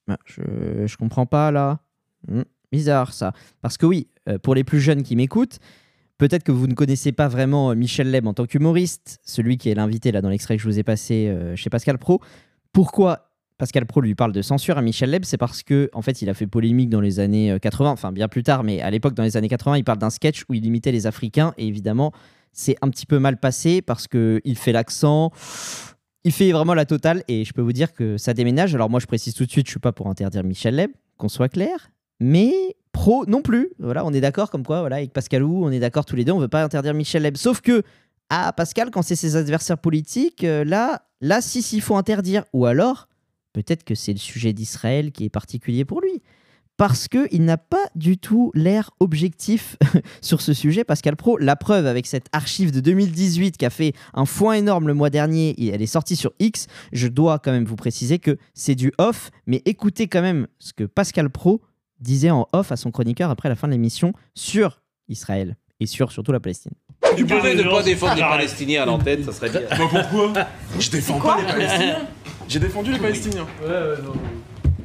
A: bah, je, comprends pas, là. Hmm, bizarre, ça. Parce que oui, euh, pour les plus jeunes qui m'écoutent, Peut-être que vous ne connaissez pas vraiment euh, Michel Leb en tant qu'humoriste, celui qui est l'invité là dans l'extrait que je vous ai passé euh, chez Pascal Pro. Pourquoi? Pascal Pro lui parle de censure à Michel Leb C'est parce que en fait, il a fait polémique dans les années 80, enfin bien plus tard, mais à l'époque dans les années 80, il parle d'un sketch où il imitait les Africains et évidemment, c'est un petit peu mal passé parce que il fait l'accent. Il fait vraiment la totale et je peux vous dire que ça déménage. Alors moi je précise tout de suite, je suis pas pour interdire Michel Leb, qu'on soit clair, mais pro non plus. Voilà, on est d'accord comme quoi, voilà, avec Pascalou, on est d'accord tous les deux, on veut pas interdire Michel Leb. Sauf que, ah, Pascal, quand c'est ses adversaires politiques, euh, là, là, si, s'il faut interdire. Ou alors, peut-être que c'est le sujet d'Israël qui est particulier pour lui. Parce qu'il n'a pas du tout l'air objectif sur ce sujet, Pascal Pro. La preuve avec cette archive de 2018 qui a fait un foin énorme le mois dernier, et elle est sortie sur X, je dois quand même vous préciser que c'est du off, mais écoutez quand même ce que Pascal Pro disait en off à son chroniqueur après la fin de l'émission sur Israël et sur surtout la Palestine.
D: Tu pourrais ne pas défendre les. Palestiniens à l'antenne, ça serait bien.
F: Bah pourquoi Je défends pas les Palestiniens. J'ai défendu les Palestiniens.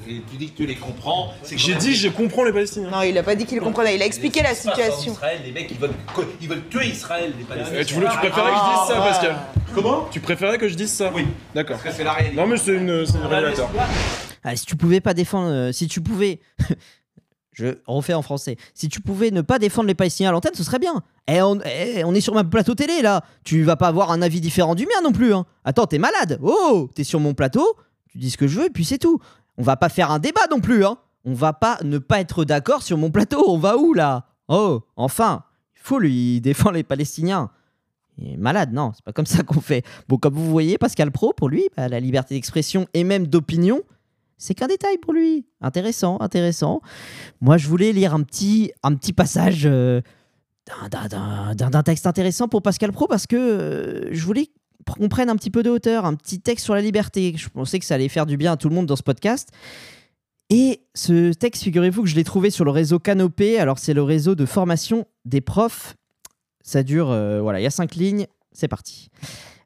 D: Et tu dis que tu les comprends.
F: J'ai dit je comprends les Palestiniens.
G: Non, il a pas dit qu'il comprenait, il a expliqué la situation.
D: Israël, les mecs, ils veulent, ils veulent tuer Israël, les Palestiniens.
F: Eh, tu, voulais, tu préférais que je dise ça,
G: Ah,
F: Pascal
D: Comment
F: Tu préférais que je dise ça
D: Oui.
F: D'accord.
D: Parce que c'est la réalité.
F: Non mais c'est une, c'est une révélateur.
A: Ah, si tu pouvais pas défendre, euh, si tu pouvais, je refais en français, si tu pouvais ne pas défendre les Palestiniens à l'antenne, ce serait bien. Eh, on, eh, on est sur ma plateau télé là, tu vas pas avoir un avis différent du mien non plus. Hein. Attends, t'es malade. Oh, t'es sur mon plateau, tu dis ce que je veux et puis c'est tout. On va pas faire un débat non plus. Hein. On va pas ne pas être d'accord sur mon plateau. On va où là? Oh, enfin, il faut lui défendre les Palestiniens. Il est malade, non, c'est pas comme ça qu'on fait. Bon, comme vous voyez, Pascal Pro, pour lui, bah, la liberté d'expression et même d'opinion, c'est qu'un détail pour lui. Intéressant, intéressant. Moi, je voulais lire un petit, un petit passage euh, d'un- texte intéressant pour Pascal Pro parce que euh, je voulais qu'on prenne un petit peu de hauteur, un petit texte sur la liberté. Je pensais que ça allait faire du bien à tout le monde dans ce podcast. Et ce texte, figurez-vous que je l'ai trouvé sur le réseau Canopé. Alors, c'est le réseau de formation des profs. Ça dure, euh, voilà, il y a cinq lignes. C'est parti.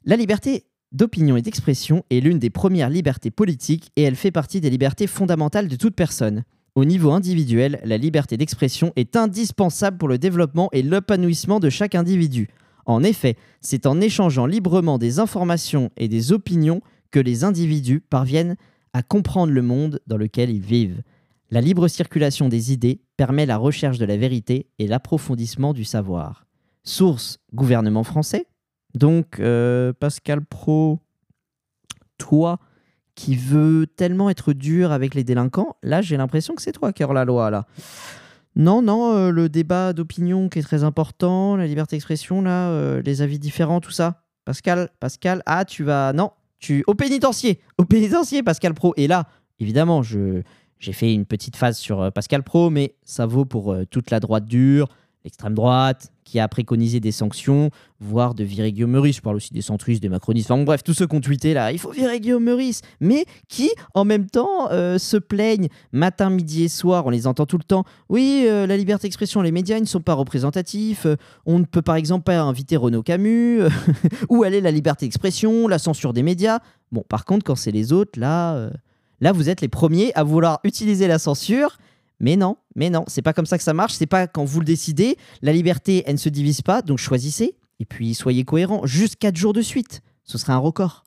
A: La liberté d'opinion et d'expression est l'une des premières libertés politiques et elle fait partie des libertés fondamentales de toute personne. Au niveau individuel, la liberté d'expression est indispensable pour le développement et l'épanouissement de chaque individu. En effet, c'est en échangeant librement des informations et des opinions que les individus parviennent à comprendre le monde dans lequel ils vivent. La libre circulation des idées permet la recherche de la vérité et l'approfondissement du savoir. Source gouvernement français. Donc, euh, Pascal Pro, toi qui veux tellement être dur avec les délinquants, là j'ai l'impression que c'est toi qui la loi là. Non, non, euh, le débat d'opinion qui est très important, la liberté d'expression, là, euh, les avis différents, tout ça. Pascal, Pascal, ah, tu vas. Non, tu. Au pénitencier, au pénitencier, Pascal Pro. Et là, évidemment, je. J'ai fait une petite phase sur Pascal Pro, mais ça vaut pour toute la droite dure, l'extrême droite, qui a préconisé des sanctions, voire de virer Guillaume Meurice. Je parle aussi des centristes, des macronistes, enfin bref, tous ceux qui ont tweeté là, il faut virer Guillaume Meurice, mais qui, en même temps, euh, se plaignent matin, midi et soir, on les entend tout le temps. Oui, euh, la liberté d'expression, les médias ils ne sont pas représentatifs, euh, on ne peut par exemple pas inviter Renaud Camus, où est la liberté d'expression, la censure des médias. Bon, par contre, quand c'est les autres, là, là, vous êtes les premiers à vouloir utiliser la censure. Mais non, mais non, c'est pas comme ça que ça marche. C'est pas quand vous le décidez. La liberté, elle ne se divise pas, donc choisissez. Et puis soyez cohérents. Juste 4 jours de suite, ce serait un record.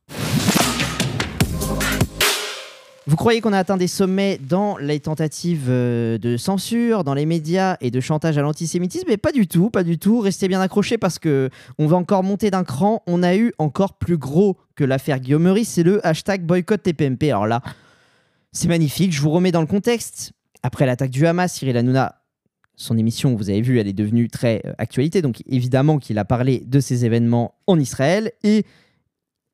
A: Vous croyez qu'on a atteint des sommets dans les tentatives euh, de censure, dans les médias et de chantage à l'antisémitisme? Mais pas du tout, pas du tout. Restez bien accrochés parce que on va encore monter d'un cran. On a eu encore plus gros que l'affaire Guillaume c'est le hashtag boycott TPMP. Alors là, c'est magnifique. Je vous remets dans le contexte. Après l'attaque du Hamas, Cyril Hanouna, son émission, vous avez vu, elle est devenue très euh, actualité. Donc évidemment qu'il a parlé de ces événements en Israël et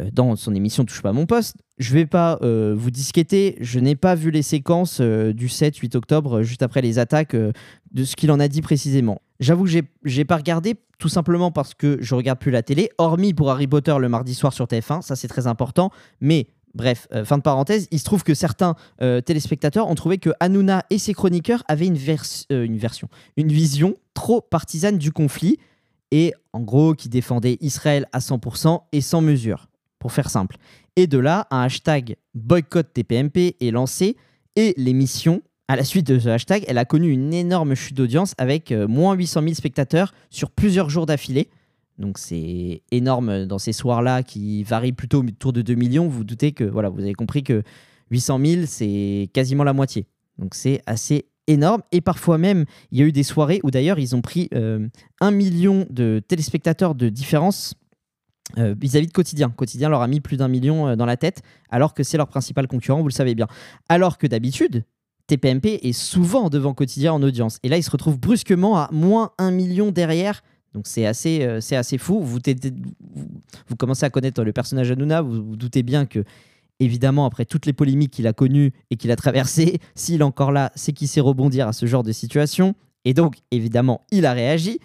A: euh, dans son émission Touche pas à mon poste. Je vais pas euh, vous disqueter, je n'ai pas vu les séquences du 7-8 octobre, juste après les attaques, de ce qu'il en a dit précisément. J'avoue que j'ai- pas regardé, tout simplement parce que je regarde plus la télé, hormis pour Harry Potter le mardi soir sur TF1, ça c'est très important, mais bref, euh, fin de parenthèse, il se trouve que certains euh, téléspectateurs ont trouvé que Hanouna et ses chroniqueurs avaient euh, une vision trop partisane du conflit, et en gros qui défendait Israël à 100% et sans mesure, pour faire simple. Et de là, un hashtag boycott TPMP est lancé et l'émission à la suite de ce hashtag, elle a connu une énorme chute d'audience avec moins 800 000 spectateurs sur plusieurs jours d'affilée. Donc c'est énorme dans ces soirs-là qui varient plutôt autour de 2 millions. Vous vous doutez que, voilà, vous avez compris que 800 000, c'est quasiment la moitié. Donc c'est assez énorme. Et parfois même, il y a eu des soirées où d'ailleurs ils ont pris euh, 1 million de téléspectateurs de différence euh, vis-à-vis de Quotidien. Quotidien leur a mis plus d'un million euh, dans la tête, alors que c'est leur principal concurrent, vous le savez bien. Alors que d'habitude, TPMP est souvent devant Quotidien en audience. Et là, il se retrouve brusquement à moins 1 million derrière. Donc c'est assez, euh, c'est assez fou. Vous, commencez à connaître le personnage Hanouna, vous vous doutez bien que, évidemment, après toutes les polémiques qu'il a connues et qu'il a traversées, s'il est encore là, c'est qu'il sait rebondir à ce genre de situation. Et donc, évidemment, il a réagi.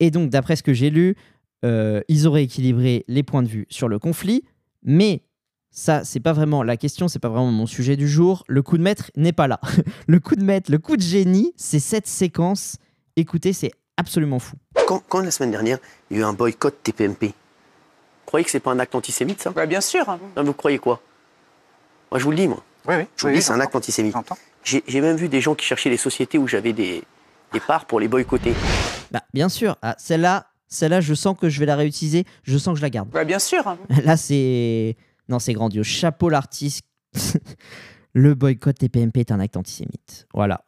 A: Et donc, d'après ce que j'ai lu, euh, ils auraient équilibré les points de vue sur le conflit. Mais ça, c'est pas vraiment la question, c'est pas vraiment mon sujet du jour. Le coup de maître n'est pas là. le coup de maître, le coup de génie, c'est cette séquence. Écoutez, c'est absolument fou.
H: Quand, quand la semaine dernière, il y a eu un boycott TPMP, vous croyez que c'est pas un acte antisémite, ça?
I: Bah, bien sûr.
H: Non, Vous croyez quoi? Moi, je vous le dis, moi.
I: Oui, oui.
H: Je vous le dis, c'est un acte antisémite.
I: J'entends.
H: J'ai même vu des gens qui cherchaient des sociétés où j'avais des, des parts pour les boycotter.
A: Bah, bien sûr, ah, celle-là, celle-là, je sens que je vais la réutiliser, je sens que je la garde.
I: Bah, bien sûr.
A: Là, c'est. Non, c'est grandiose. Chapeau l'artiste. le boycott TPMP est un acte antisémite. Voilà.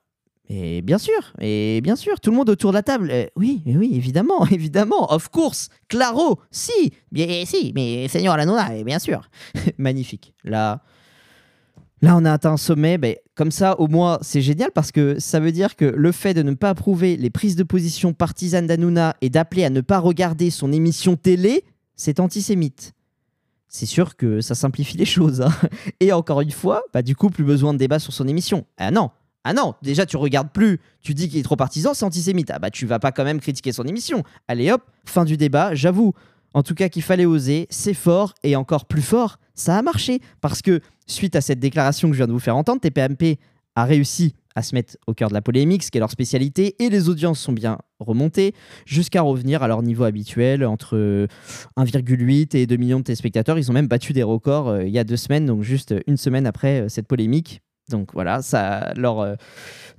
A: Et bien sûr, et bien sûr, tout le monde autour de la table. euh, oui, mais oui, évidemment, évidemment, of course, claro, si, bien si, mais Seigneur Alanouna, bien sûr. Magnifique. Là, là, on a atteint un sommet. Ben, comme ça, au moins, c'est génial parce que ça veut dire que le fait de ne pas approuver les prises de position partisanes d'Hanouna et d'appeler à ne pas regarder son émission télé, c'est antisémite c'est sûr que ça simplifie les choses. hein. Et encore une fois, bah, du coup, plus besoin de débat sur son émission. Ah non, ah non, déjà tu regardes plus, tu dis qu'il est trop partisan, c'est antisémite. Ah bah tu vas pas quand même critiquer son émission. Allez hop, fin du débat, j'avoue. En tout cas qu'il fallait oser, c'est fort, et encore plus fort, ça a marché. Parce que suite à cette déclaration que je viens de vous faire entendre, TPMP a réussi à se mettre au cœur de la polémique, ce qui est leur spécialité, et les audiences sont bien remontées, jusqu'à revenir à leur niveau habituel, entre 1,8 et 2 millions de téléspectateurs. Ils ont même battu des records euh, il y a deux semaines, donc juste une semaine après euh, cette polémique. Donc voilà, ça, leur, euh,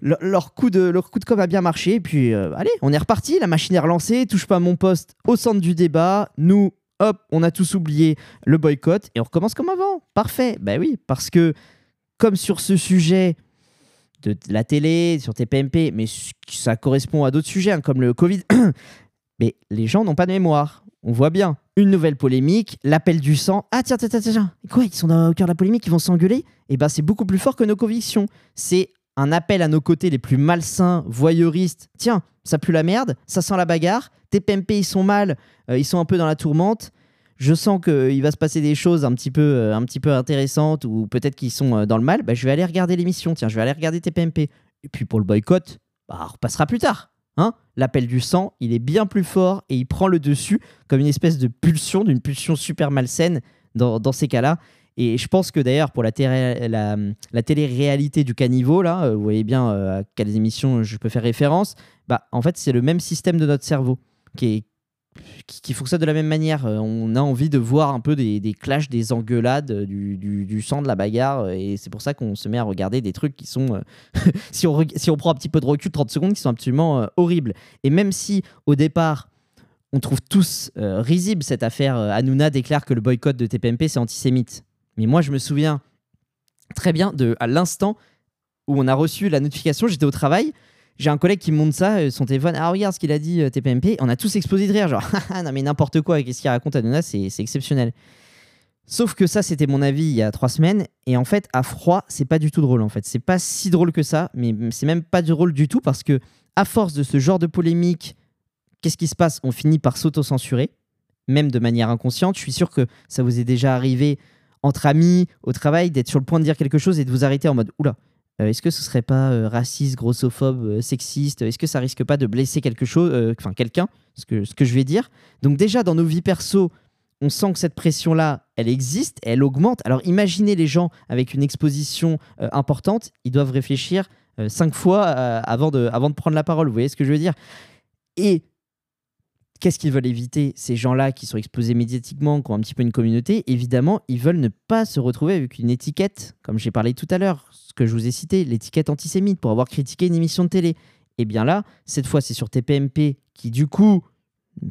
A: leur, leur coup de, leur coup de a bien marché. Puis, euh, allez, on est reparti. La machine est relancée. Touche pas mon poste au centre du débat. Nous, hop, on a tous oublié le boycott et on recommence comme avant. Parfait. Ben oui, parce que comme sur ce sujet de de la télé, sur TPMP, mais ça correspond à d'autres sujets, hein, comme le Covid. mais les gens n'ont pas de mémoire. On voit bien. Une nouvelle polémique, l'appel du sang. Ah tiens, tiens, tiens, tiens. Quoi, ils sont au cœur de la polémique, ils vont s'engueuler? Eh ben, c'est beaucoup plus fort que nos convictions. C'est un appel à nos côtés les plus malsains, voyeuristes. Tiens, ça pue la merde, ça sent la bagarre. TPMP, ils sont mal, euh, ils sont un peu dans la tourmente. Je sens qu'il va se passer des choses un petit peu, euh, intéressantes ou peut-être qu'ils sont euh, dans le mal. Bah, je vais aller regarder l'émission. Tiens, je vais aller regarder TPMP. Et puis pour le boycott, bah, on repassera plus tard. Hein L'appel du sang, il est bien plus fort et il prend le dessus comme une espèce de pulsion, d'une pulsion super malsaine dans, ces cas-là. Et je pense que d'ailleurs, pour la, télé- la, la télé-réalité du caniveau, là, euh, vous voyez bien euh, à quelles émissions je peux faire référence, bah, en fait, c'est le même système de notre cerveau qui, est, qui, qui fonctionne de la même manière. Euh, on a envie de voir un peu des, des clashs, des engueulades, euh, du, sang, de la bagarre. euh, Et c'est pour ça qu'on se met à regarder des trucs qui sont, si, on, prend un petit peu de recul, 30 secondes, qui sont absolument horribles. Et même si au départ, on trouve tous euh, risible cette affaire, Hanouna déclare que le boycott de TPMP, c'est antisémite. Mais moi, je me souviens très bien de à l'instant où on a reçu la notification, j'étais au travail. J'ai un collègue qui me montre ça, euh, son téléphone. Ah, regarde ce qu'il a dit, euh, TPMP. On a tous explosé de rire, genre, Ah, non, mais n'importe quoi, qu'est-ce qu'il raconte Hanouna, c'est exceptionnel. Sauf que ça, c'était mon avis il y a trois semaines. Et en fait, à froid, c'est pas du tout drôle. En fait, c'est pas si drôle que ça, mais c'est même pas drôle du tout parce que, à force de ce genre de polémique, qu'est-ce qui se passe? On finit par s'auto-censurer, même de manière inconsciente. Je suis sûr que ça vous est déjà arrivé entre amis, au travail, d'être sur le point de dire quelque chose et de vous arrêter en mode Oula, est-ce que ce serait pas euh, raciste, grossophobe, euh, sexiste? Est-ce que ça risque pas de blesser quelque chose, euh, enfin quelqu'un, ce que, ce que je vais dire Donc, déjà, dans nos vies perso, on sent que cette pression-là, elle existe, elle augmente. Alors imaginez les gens avec une exposition euh, importante, ils doivent réfléchir euh, cinq fois euh, avant, de, avant de prendre la parole. Vous voyez ce que je veux dire? Et qu'est-ce qu'ils veulent éviter Ces gens-là qui sont exposés médiatiquement, qui ont un petit peu une communauté, évidemment, ils veulent ne pas se retrouver avec une étiquette, comme j'ai parlé tout à l'heure, ce que je vous ai cité, l'étiquette antisémite, pour avoir critiqué une émission de télé. Et bien là, cette fois, c'est sur TPMP qui, du coup,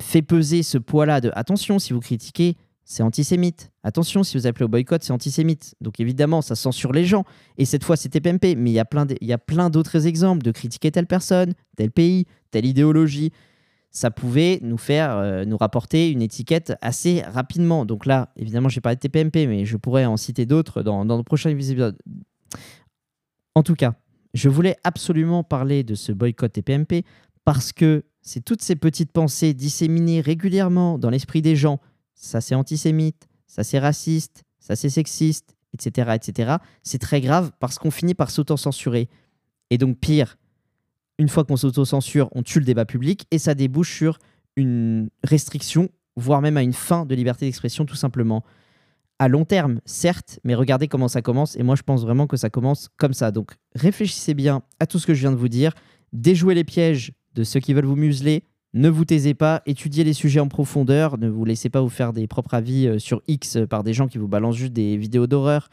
A: fait peser ce poids-là de attention, si vous critiquez, c'est antisémite. Attention, si vous appelez au boycott, c'est antisémite. Donc évidemment, ça censure les gens. Et cette fois, c'est TPMP. Mais il y a plein, il y a plein d'autres exemples de critiquer telle personne, tel pays, telle idéologie. Ça pouvait nous faire, euh, nous rapporter une étiquette assez rapidement. Donc là, évidemment, j'ai parlé de TPMP, mais je pourrais en citer d'autres dans, dans le prochain épisode. En tout cas, je voulais absolument parler de ce boycott TPMP parce que c'est toutes ces petites pensées disséminées régulièrement dans l'esprit des gens. Ça c'est antisémite, ça c'est raciste, ça c'est sexiste, etc. etc. C'est très grave parce qu'on finit par s'auto-censurer. Et donc pire, une fois qu'on s'auto-censure, on tue le débat public et ça débouche sur une restriction, voire même à une fin de liberté d'expression tout simplement à long terme, certes, mais regardez comment ça commence. Et moi, je pense vraiment que ça commence comme ça. Donc, réfléchissez bien à tout ce que je viens de vous dire. Déjouez les pièges de ceux qui veulent vous museler. Ne vous taisez pas, étudiez les sujets en profondeur, ne vous laissez pas vous faire des propres avis euh, sur X par des gens qui vous balancent juste des vidéos d'horreur.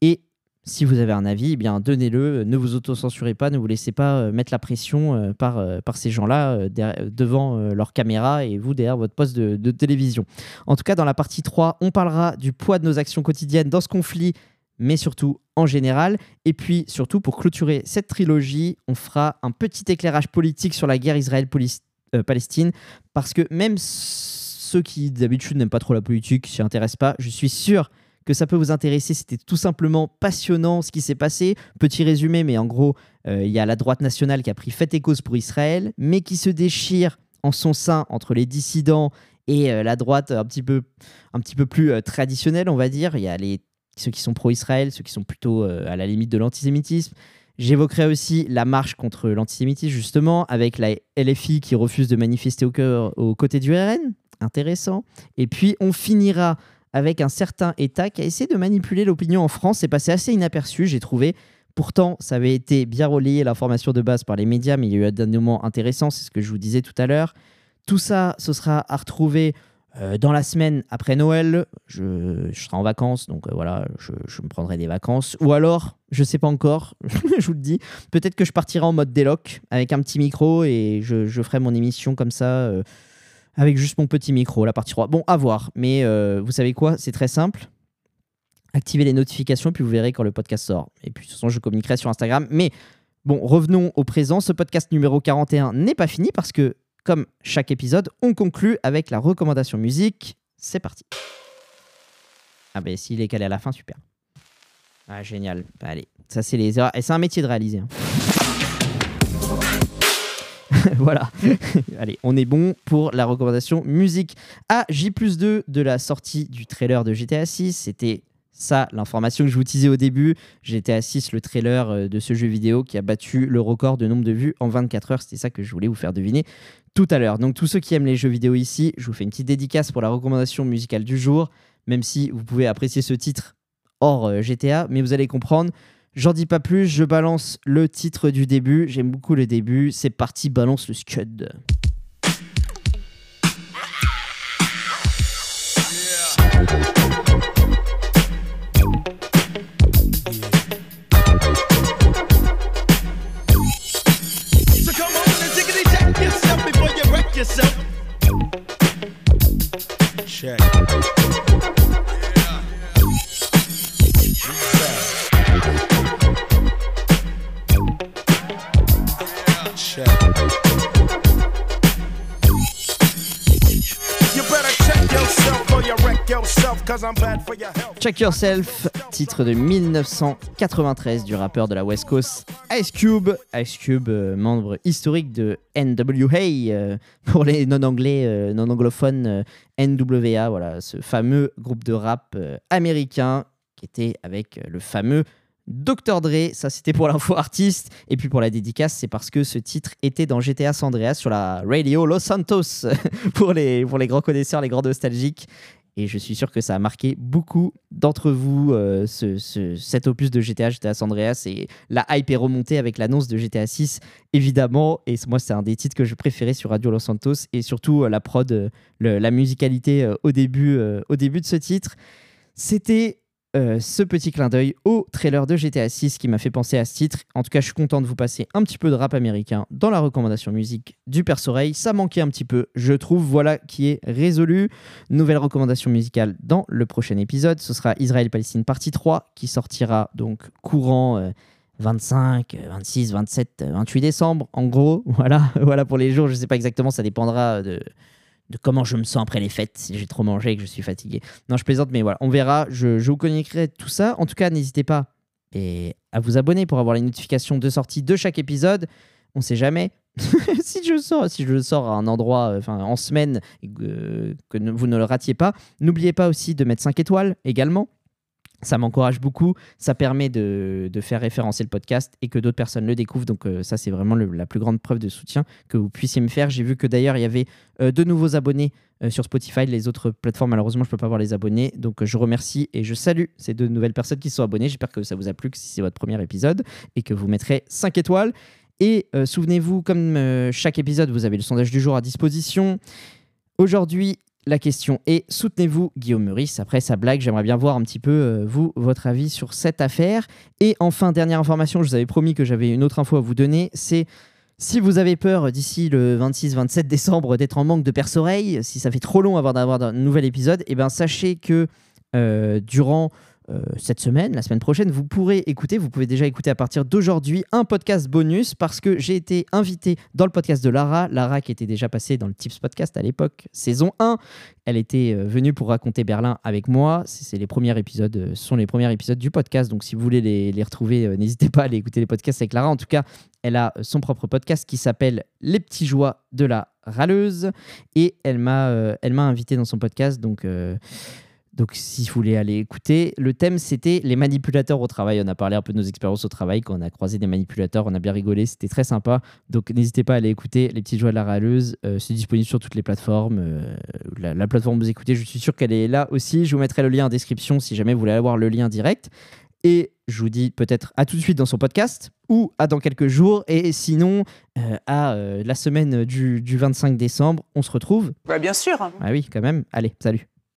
A: Et si vous avez un avis, eh bien donnez-le, ne vous auto-censurez pas, ne vous laissez pas euh, mettre la pression euh, par, euh, par ces gens-là devant leur caméra et vous derrière votre poste de, de, télévision. En tout cas, dans la partie 3, on parlera du poids de nos actions quotidiennes dans ce conflit, mais surtout en général. Et puis surtout, pour clôturer cette trilogie, on fera un petit éclairage politique sur la guerre Israël-Palestine, parce que même ceux qui d'habitude n'aiment pas trop la politique, s'y intéressent pas, je suis sûr que ça peut vous intéresser. C'était tout simplement passionnant ce qui s'est passé. Petit résumé, mais en gros, euh, il y a la droite nationale qui a pris fait et cause pour Israël, mais qui se déchire en son sein entre les dissidents et euh, la droite un petit peu, un petit peu plus euh, traditionnelle, on va dire. Il y a les, ceux qui sont pro-Israël, ceux qui sont plutôt à la limite de l'antisémitisme. J'évoquerai aussi la marche contre l'antisémitisme, justement, avec la LFI qui refuse de manifester au cœur, aux côtés du RN. Intéressant. Et puis, on finira avec un certain État qui a essayé de manipuler l'opinion en France. C'est passé assez inaperçu, j'ai trouvé. Pourtant, ça avait été bien relayé l'information de base par les médias, mais il y a eu un dénouement intéressant, c'est ce que je vous disais tout à l'heure. Tout ça, ce sera à retrouver euh, dans la semaine après Noël. Je, serai en vacances, donc euh, voilà, je, me prendrai des vacances. Ou alors, je ne sais pas encore, je vous le dis, peut-être que je partirai en mode déloc avec un petit micro et je, ferai mon émission comme ça. Euh, avec juste mon petit micro, la partie 3. Bon, à voir. Mais euh, vous savez quoi? C'est très simple. Activez les notifications, puis vous verrez quand le podcast sort. Et puis, de toute façon, je communiquerai sur Instagram. Mais bon, revenons au présent. Ce podcast numéro 41 n'est pas fini parce que, comme chaque épisode, on conclut avec la recommandation musique. C'est parti. Ah ben, s'il est calé à la fin, super. Ah, génial. Allez, ça, c'est les Et c'est un métier de réaliser. Hein. voilà. Allez, on est bon pour la recommandation musique. À J 2 de la sortie du trailer de GTA 6, c'était ça l'information que je vous disais au début. GTA 6, le trailer euh, de ce jeu vidéo qui a battu le record de nombre de vues en 24 heures. C'était ça que je voulais vous faire deviner tout à l'heure. Donc tous ceux qui aiment les jeux vidéo ici, je vous fais une petite dédicace pour la recommandation musicale du jour, même si vous pouvez apprécier ce titre hors euh, GTA, mais vous allez comprendre J'en dis pas plus, je balance le titre du début. J'aime beaucoup le début. C'est parti, balance le scud. Check Yourself, titre de 1993 du rappeur de la West Coast Ice Cube. Ice Cube, euh, membre historique de NWA, euh, pour les non-anglais, euh, non-anglophones, NWA, voilà, ce fameux groupe de rap américain qui était avec le fameux Dr. Dre, ça c'était pour l'info artiste. Et puis pour la dédicace, c'est parce que ce titre était dans GTA San Andreas sur la radio Los Santos, pour les, pour les grands connaisseurs, les grands nostalgiques. Et je suis sûr que ça a marqué beaucoup d'entre vous, euh, ce, ce- cet opus de GTA, GTA San Andreas. Et la hype est remontée avec l'annonce de GTA 6, évidemment. Et moi, c'est un des titres que je préférais sur Radio Los Santos. Et surtout, euh, la prod, euh, la musicalité au, début, au début de ce titre. C'était euh, ce petit clin d'œil au trailer de GTA 6 qui m'a fait penser à ce titre. En tout cas, je suis content de vous passer un petit peu de rap américain dans la recommandation musique du Perce Oreille. Ça manquait un petit peu, je trouve. Voilà qui est résolu. Nouvelle recommandation musicale dans le prochain épisode. Ce sera Israël-Palestine partie 3 qui sortira donc courant. euh, 25, euh, 26, 27, euh, 28 décembre, en gros, voilà, voilà pour les jours. Je sais pas exactement, ça dépendra de, de comment je me sens après les fêtes, si j'ai trop mangé et que je suis fatigué. Non, je plaisante, mais voilà, on verra. Je, je vous communiquerai tout ça. En tout cas, n'hésitez pas et à vous abonner pour avoir les notifications de sortie de chaque épisode. On sait jamais. si je sors, si je sors à un endroit, euh, en semaine, et que, ne- vous ne le ratiez pas. N'oubliez pas aussi de mettre 5 étoiles également. Ça m'encourage beaucoup, ça permet de, faire référencer le podcast et que d'autres personnes le découvrent. Donc euh, ça, c'est vraiment la plus grande preuve de soutien que vous puissiez me faire. J'ai vu que d'ailleurs, il y avait euh, de nouveaux abonnés euh, sur Spotify. Les autres plateformes, malheureusement, je ne peux pas voir les abonnés. Donc je remercie et je salue ces deux nouvelles personnes qui sont abonnées. J'espère que ça vous a plu, que si c'est votre premier épisode et que vous mettrez 5 étoiles. Et euh, souvenez-vous, comme chaque épisode, vous avez le sondage du jour à disposition. Aujourd'hui, la question est soutenez-vous Guillaume Meurice? Après sa blague, j'aimerais bien voir un petit peu, euh, vous, votre avis sur cette affaire. Et enfin, dernière information, je vous avais promis que j'avais une autre info à vous donner, c'est si vous avez peur d'ici le 26-27 décembre d'être en manque de perce-oreille, si ça fait trop long avant d'avoir un nouvel épisode, eh ben sachez que euh, durant cette semaine, la semaine prochaine, vous pourrez écouter, vous pouvez déjà écouter à partir d'aujourd'hui un podcast bonus parce que j'ai été invité dans le podcast de Lara, Lara qui était déjà passée dans le Tips Podcast à l'époque, saison 1. Elle était euh, venue pour raconter Berlin avec moi. C'est les premiers épisodes, euh, sont les premiers épisodes du podcast. Donc si vous voulez les, retrouver, euh, n'hésitez pas à aller écouter les podcasts avec Lara. En tout cas, elle a euh, son propre podcast qui s'appelle Les petits joies de la râleuse et elle m'a euh, invité dans son podcast. Donc euh, donc, si vous voulez aller écouter, le thème c'était les manipulateurs au travail. On a parlé un peu de nos expériences au travail quand on a croisé des manipulateurs. On a bien rigolé, c'était très sympa. Donc, n'hésitez pas à aller écouter Les Petites Joies de la Râleuse. Euh, c'est disponible sur toutes les plateformes. Euh, la, la plateforme où vous écoutez, je suis sûr qu'elle est là aussi. Je vous mettrai le lien en description si jamais vous voulez avoir le lien direct. Et je vous dis peut-être à tout de suite dans son podcast ou à dans quelques jours. Et sinon, euh, à euh, la semaine du, du 25 décembre, on se retrouve.
G: Bah, bien sûr.
A: Ah oui, quand même. Allez, salut.